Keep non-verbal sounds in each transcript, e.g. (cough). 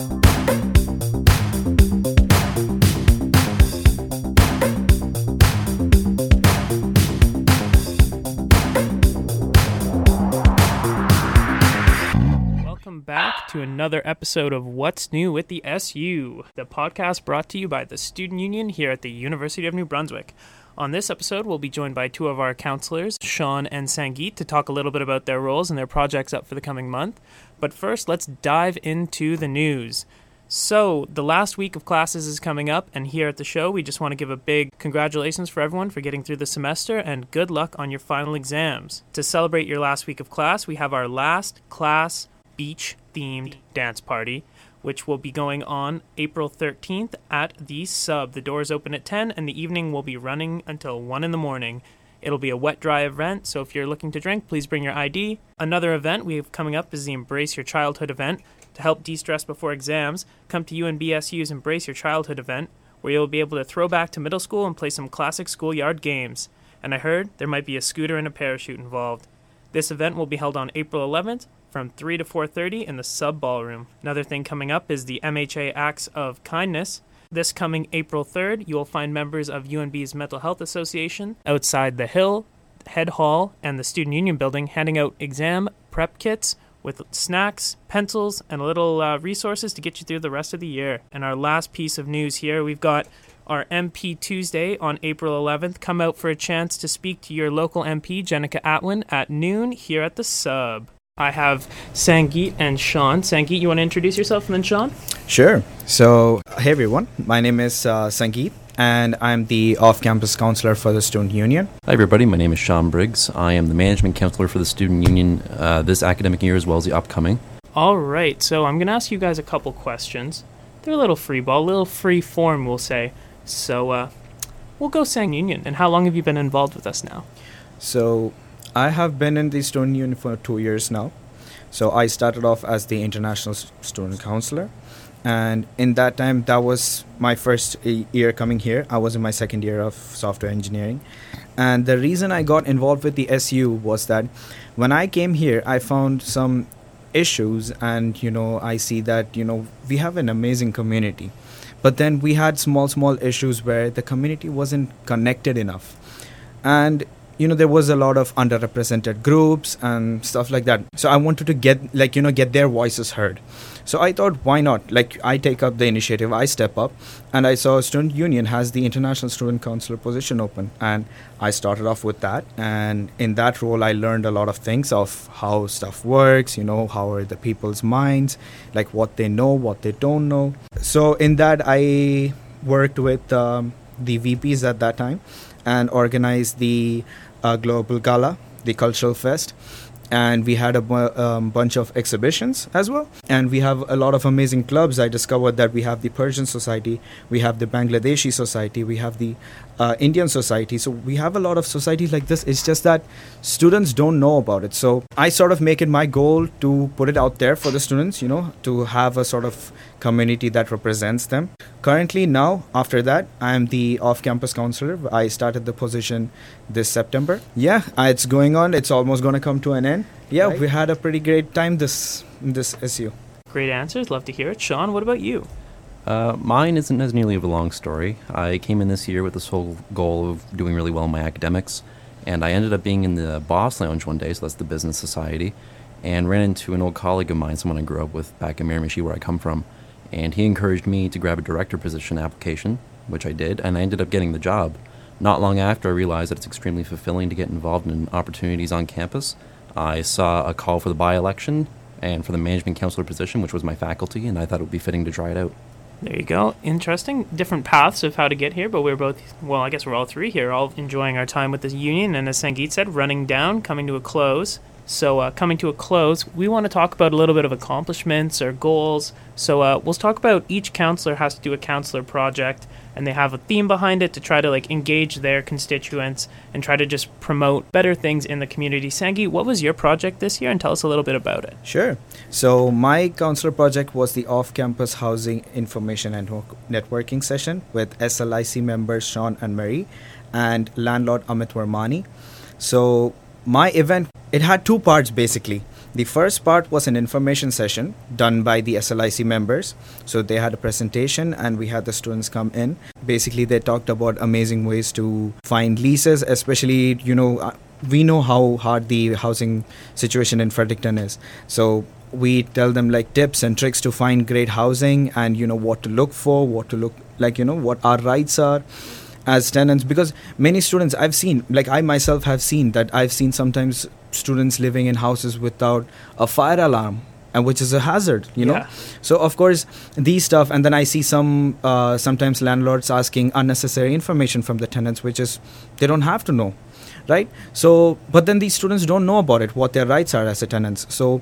Welcome back to another episode of What's New with the SU, the podcast brought to you by the Student Union here at the University of New Brunswick. On this episode, we'll be joined by two of our councillors, Sean and Sangeet, to talk a little bit about their roles and their projects up for the coming month. But first, let's dive into the news. So, the last week of classes is coming up, and here at the show, we just want to give a big congratulations for everyone for getting through the semester and good luck on your final exams. To celebrate your last week of class, we have our last class beach themed dance party, which will be going on April 13th at the sub. The doors open at 10 and the evening will be running until 1 in the morning. It'll be a wet dry event, so if you're looking to drink, please bring your ID. Another event we have coming up is the Embrace Your Childhood event. To help de stress before exams, come to UNBSU's Embrace Your Childhood event, where you'll be able to throw back to middle school and play some classic schoolyard games. And I heard there might be a scooter and a parachute involved. This event will be held on April 11th from 3 to 4:30 in the sub ballroom. Another thing coming up is the MHA Acts of Kindness. This coming April 3rd, you will find members of UNB's Mental Health Association outside the Hill, Head Hall, and the Student Union building handing out exam prep kits with snacks, pencils, and a little uh, resources to get you through the rest of the year. And our last piece of news here, we've got our MP Tuesday on April 11th. Come out for a chance to speak to your local MP, Jenica Atwin, at noon here at the sub. I have Sangeet and Sean. Sangeet, you want to introduce yourself and then Sean? Sure. So, hey everyone, my name is uh, Sangeet, and I'm the off campus councillor for the Student Union. Hi, everybody. My name is Sean Briggs. I am the management councillor for the Student Union uh, this academic year as well as the upcoming. All right, so I'm going to ask you guys a couple questions. They're a little free ball, a little free form, we'll say. So, uh, we'll go Sang Union. And how long have you been involved with us now? So, I have been in the Student Union for two years now. So, I started off as the international student councillor, and in that time, that was my first year coming here. I was in my second year of software engineering, and the reason I got involved with the SU was that when I came here, I found some issues, and you know, I see that you know we have an amazing community, but then we had small, small issues where the community wasn't connected enough, and you know there was a lot of underrepresented groups and stuff like that. So i wanted to get like you know get their voices heard. So i thought why not? Like i take up the initiative i step up and i saw student union has the international student councillor position open. And i started off with that. And in that role i learned a lot of things of how stuff works you know how are the people's minds like what they know what they don't know. So in that i worked with um, the vps at that time and organized the uh, global gala, the cultural fest, and we had a bu- um, bunch of exhibitions as well. And we have a lot of amazing clubs. I discovered that we have the Persian Society, we have the Bangladeshi Society, we have the uh, Indian Society. So we have a lot of societies like this. It's just that students don't know about it. So I sort of make it my goal to put it out there for the students, you know, to have a sort of community that represents them. Currently, now, after that, I am the off campus councillor. I started the position this September. Yeah, uh, it's going on. It's almost going to come to an end. Yeah, Right. we had a pretty great time this this SU. Great answers. Love to hear it. Sean, what about you? Uh, mine isn't as nearly of a long story. I came in this year with this whole goal of doing really well in my academics, and I ended up being in the Boss Lounge one day, so that's the business society, and ran into an old colleague of mine, someone I grew up with back in Miramichi, where I come from, and he encouraged me to grab a director position application, which I did, and I ended up getting the job. Not long after, I realized that it's extremely fulfilling to get involved in opportunities on campus. I saw a call for the by election and for the management councillor position, which was my faculty, and I thought it would be fitting to try it out. There you go. Interesting. Different paths of how to get here, but we're both, well, I guess we're all three here, all enjoying our time with the union. And as Sangeet said, running down, coming to a close. So, uh, coming to a close, we want to talk about a little bit of accomplishments or goals. So, uh, we'll talk about each councillor has to do a councillor project, and they have a theme behind it to try to like engage their constituents and try to just promote better things in the community. Sangi, what was your project this year, and tell us a little bit about it. Sure. So my councillor project was the off-campus housing information and networking session with SLIC members Sean and Mary, and landlord Amit Vermani. So my event it had two parts basically. The first part was an information session done by the SLIC members. So they had a presentation and we had the students come in. Basically, they talked about amazing ways to find leases, especially, you know, uh, we know how hard the housing situation in Fredericton is. So we tell them like tips and tricks to find great housing and you know what to look for, what to look like, you know, what our rights are as tenants because many students I've seen like I myself have seen that I've seen sometimes students living in houses without a fire alarm and which is a hazard you know? Yeah. so of course these stuff and then i see some uh, sometimes landlords asking unnecessary information from the tenants which is they don't have to know right? So but then these students don't know about it what their rights are as a tenants. So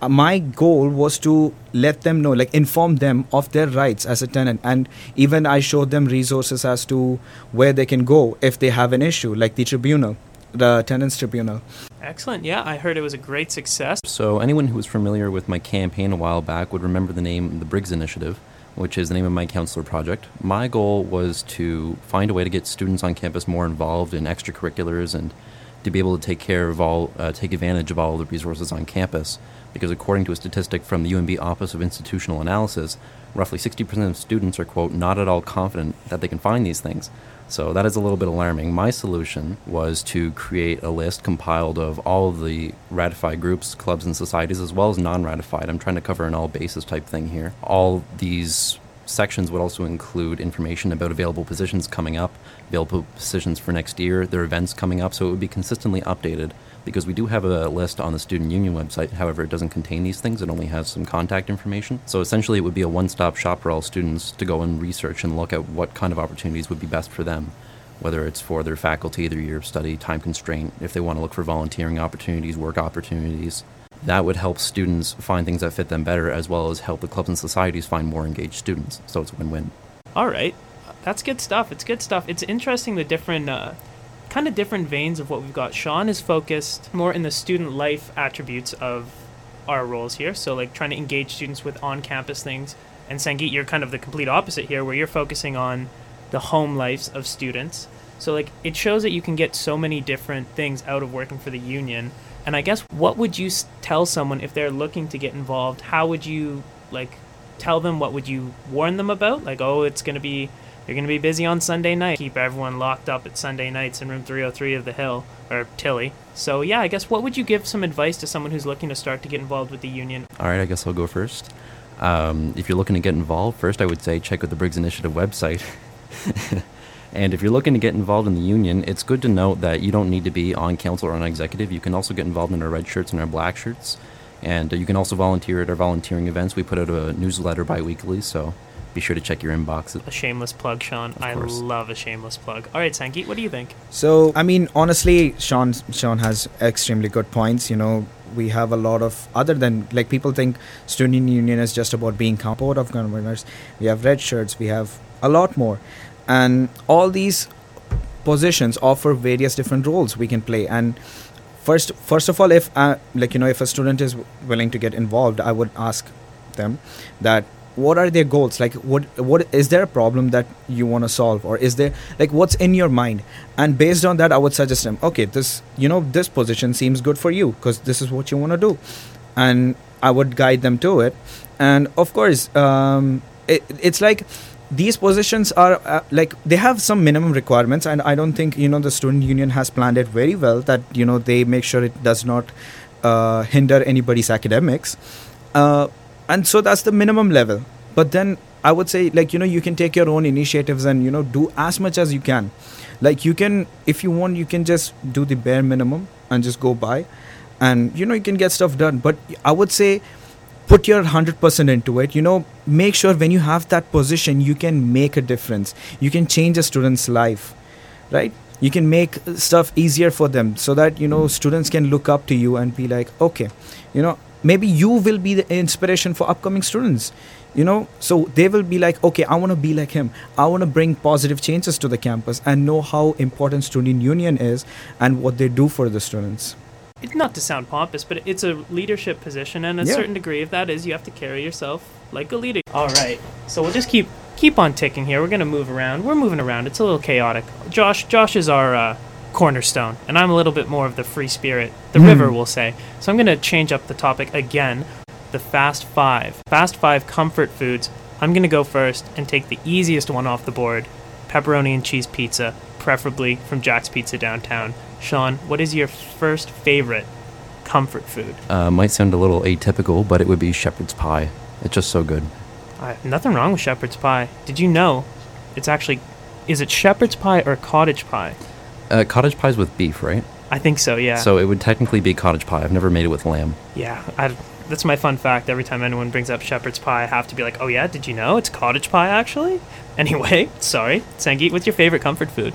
Uh, my goal was to let them know like inform them of their rights as a tenant and even i showed them resources as to where they can go if they have an issue like the tribunal the tenants tribunal Excellent. Yeah, I heard it was a great success. So, anyone who was familiar with my campaign a while back would remember the name the Briggs Initiative, which is the name of my councillor project. My goal was to find a way to get students on campus more involved in extracurriculars and to be able to take care of all, uh, take advantage of all the resources on campus. Because according to a statistic from the UNB Office of Institutional Analysis, roughly 60% of students are, quote, not at all confident that they can find these things. So that is a little bit alarming. My solution was to create a list compiled of all of the ratified groups, clubs, and societies, as well as non ratified. I'm trying to cover an all bases type thing here. All these sections would also include information about available positions coming up, available positions for next year, their events coming up, so it would be consistently updated because we do have a list on the Student Union website. However, it doesn't contain these things, it only has some contact information. So essentially, it would be a one stop shop for all students to go and research and look at what kind of opportunities would be best for them. Whether it's for their faculty, their year of study, time constraint, if they want to look for volunteering opportunities, work opportunities, that would help students find things that fit them better, as well as help the clubs and societies find more engaged students. So it's a win win. All right, that's good stuff. It's good stuff. It's interesting the different, uh, kind of different veins of what we've got. Sean is focused more in the student life attributes of our roles here. So like trying to engage students with on-campus things. And Sangeet, you're kind of the complete opposite here, where you're focusing on the home lives of students. So like it shows that you can get so many different things out of working for the union. And I guess what would you tell someone if they're looking to get involved? How would you like tell them? What would you warn them about? Like, oh, it's gonna be you're gonna be busy on Sunday night. Keep everyone locked up at Sunday nights in room 303 of the Hill or Tilley. So yeah, I guess what would you give some advice to someone who's looking to start to get involved with the union? All right, I guess I'll go first. Um, if you're looking to get involved, first I would say check out the Briggs Initiative website. (laughs) and if you're looking to get involved in the union, it's good to note that you don't need to be on council or on executive. You can also get involved in our red shirts and our black shirts. And uh, you can also volunteer at our volunteering events. We put out a newsletter bi weekly, so be sure to check your inbox. A shameless plug, Sean. I course. love a shameless plug. All right, Sangeet, what do you think? So I mean, honestly, Sean Sean has extremely good points. You know, we have a lot of other than like people think student union is just about being com- board of governors. We have red shirts. We have a lot more, and all these positions offer various different roles we can play. And first, first of all, if uh, like you know, if a student is willing to get involved, I would ask them that what are their goals? Like what what is there a problem that you want to solve? Or is there like what's in your mind? And based on that i would suggest them okay this you know this position seems good for you because this is what you want to do. And i would guide them to it. And of course um, it, it's like these positions are uh, like they have some minimum requirements and i don't think you know the student union has planned it very well that you know they make sure it does not uh, hinder anybody's academics. Uh, and so that's the minimum level. But then i would say like you know you can take your own initiatives and you know do as much as you can. Like you can if you want you can just do the bare minimum and just go by. And you know you can get stuff done. But i would say put your 100% into it. You know make sure when you have that position you can make a difference. You can change a student's life right? You can make stuff easier for them so that you know students can look up to you and be like okay you know maybe you will be the inspiration for upcoming students. You know so they will be like okay i want to be like him. I want to bring positive changes to the campus and know how important student union is and what they do for the students. It, not to sound pompous, but it's a leadership position, and a Yeah. certain degree of that is you have to carry yourself like a leader. All right, so we'll just keep keep on ticking here. We're gonna move around. We're moving around. It's a little chaotic. Josh, Josh is our uh, cornerstone, and I'm a little bit more of the free spirit, the Hmm. river, we'll say. So I'm going to change up the topic again. The Fast Five. Fast Five comfort foods. I'm going to go first and take the easiest one off the board pepperoni and cheese pizza, preferably from Jack's Pizza downtown. Sean, what is your first favorite comfort food? Uh, might sound a little atypical, but it would be shepherd's pie. It's just so good. Uh, nothing wrong with shepherd's pie. Did you know it's actually. Is it shepherd's pie or cottage pie? Uh, cottage pie's with beef, right? I think so, yeah. So it would technically be cottage pie. I've never made it with lamb. Yeah, I, that's my fun fact. Every time anyone brings up shepherd's pie, I have to be like, "Oh yeah, did you know it's cottage pie actually?" (laughs) Anyway, sorry, Sangeet, what's your favorite comfort food?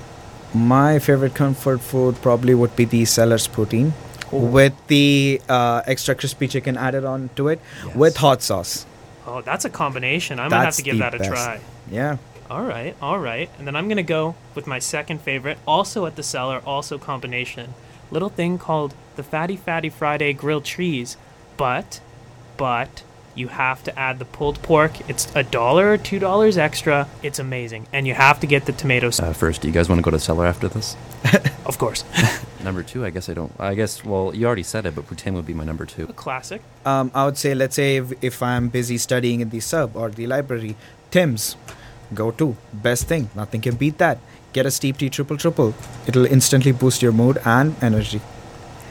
My favorite comfort food probably would be the cellar's protein with the uh, extra crispy chicken added on to it with hot sauce. Oh, that's a combination. I'm gonna have to give that a best. try. Yeah. All right, all right, and then I'm gonna go with my second favorite, also at the cellar, also combination. Little thing called the Fatty Fatty Friday grilled cheese, but, but you have to add the pulled pork. It's a dollar or two dollars extra. It's amazing, and you have to get the tomato sauce, Uh, first, do you guys want to go to the cellar after this? (laughs) of course. (laughs) Number two, I guess I don't. I guess, well, you already said it, but poutine would be my number two. A classic. Um, I would say, let's say if, if I'm busy studying in the sub or the library, Tim's, go to. Best thing. Nothing can beat that. Get a steep tea triple triple. It'll instantly boost your mood and energy.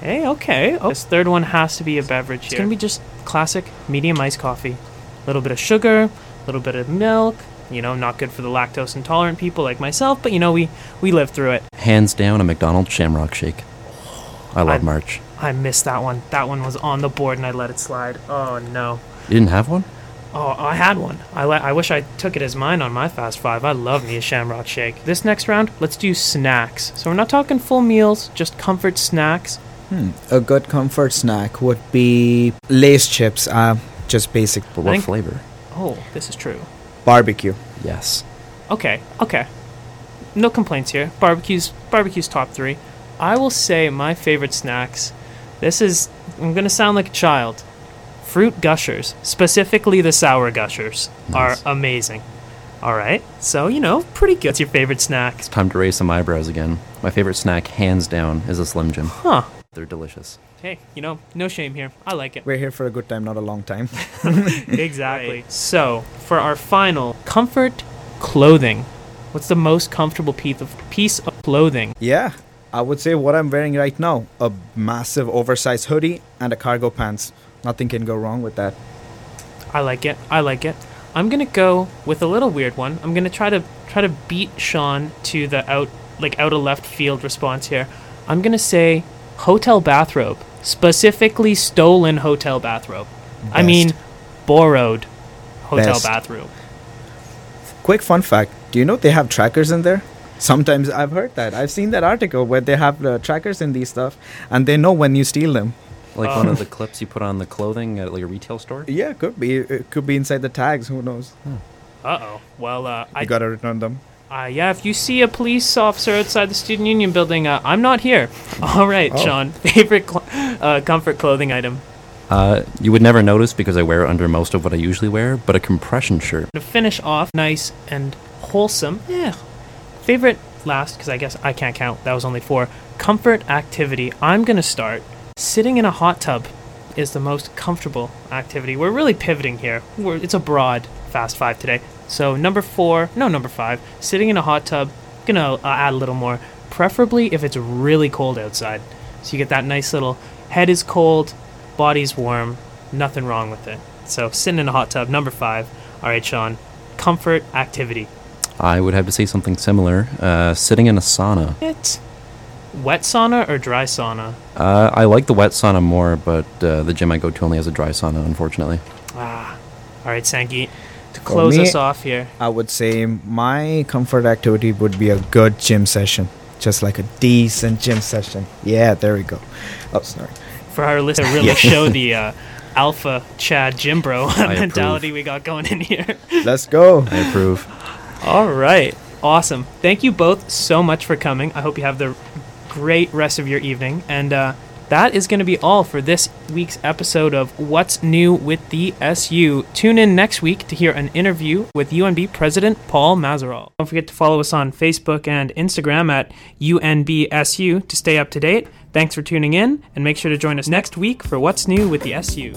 Hey, okay. Oh, this third one has to be a beverage here. It's gonna be just classic medium iced coffee. A little bit of sugar, a little bit of milk. You know, not good for the lactose intolerant people like myself, but you know, we we live through it. Hands down, a McDonald's Shamrock Shake. I love I'm- March. I missed that one. That one was on the board and I let it slide. Oh no. You didn't have one? Oh, I had one. I le- I wish I took it as mine on my fast five. I love me a Shamrock Shake. This next round, let's do snacks. So we're not talking full meals, just comfort snacks. Hmm. A good comfort snack would be Lay's chips. Uh, just basic But what think- flavor? Oh, this is true. barbecue. Yes. Okay, okay. No complaints here. Barbecues, barbecues top three. I will say my favorite snacks. This is. I'm gonna sound like a child. Fruit gushers, specifically the sour gushers, Nice. are amazing. All right, so you know, pretty good. What's your favorite snack? It's time to raise some eyebrows again. My favorite snack, hands down, is a Slim Jim. Huh? They're delicious. Hey, you know, no shame here. I like it. We're here for a good time, not a long time. (laughs) (laughs) exactly. So, for our final comfort clothing, what's the most comfortable piece of piece of clothing? yeah, I would say what I'm wearing right now a massive oversized hoodie and a cargo pants. Nothing can go wrong with that. I like it. I like it. I'm gonna go with a little weird one. I'm gonna try to try to beat Sean to the out like out of left field response here. I'm gonna say hotel bathrobe, specifically stolen hotel bathrobe. I mean, borrowed hotel Best. bathrobe. Quick fun fact do you know they have trackers in there? Sometimes I've heard that. I've seen that article where they have uh, trackers in these stuff and they know when you steal them. Like one of the (laughs) clips you put on the clothing at like a retail store? Yeah, could be. It could be inside the tags. Who knows? Uh oh. Well, uh, I gotta return them. Uh, yeah, if you see a police officer outside the student union building, uh, I'm not here. (laughs) All right, Oh. Sean. (laughs) Favorite cl- uh, comfort clothing item. Uh, you would never notice because I wear it under most of what I usually wear, but a compression shirt. To finish off, nice and wholesome. Yeah. Favorite last, because I guess I can't count. That was only four. Comfort activity. I'm gonna start. Sitting in a hot tub is the most comfortable activity. We're really pivoting here. We're, it's a broad fast five today. So number four, no number five. Sitting in a hot tub. Gonna uh, add a little more. Preferably if it's really cold outside. So you get that nice little head is cold, body's warm, nothing wrong with it. So sitting in a hot tub, number five. All right, Sean. Comfort activity. I would have to say something similar. Uh, sitting in a sauna. It wet sauna or dry sauna? Uh, I like the wet sauna more, but uh, the gym I go to only has a dry sauna, unfortunately. Ah. All right, Sangeet. To close me- us off here. I would say my comfort activity would be a good gym session. Just like a decent gym session. Yeah, there we go. Oh, sorry. for our list to really show (laughs) the uh, alpha Chad Jimbro (laughs) approve. mentality we got going in here. (laughs) Let's go. I approve. All right, awesome. Thank you both so much for coming. I hope you have the great rest of your evening, and uh, that is going to be all for this week's episode of What's New with the SU. Tune in next week to hear an interview with UNB President Paul Mazerolle. Don't forget to follow us on Facebook and Instagram at UNBSU to stay up to date. Thanks for tuning in, and make sure to join us next week for What's New with the SU.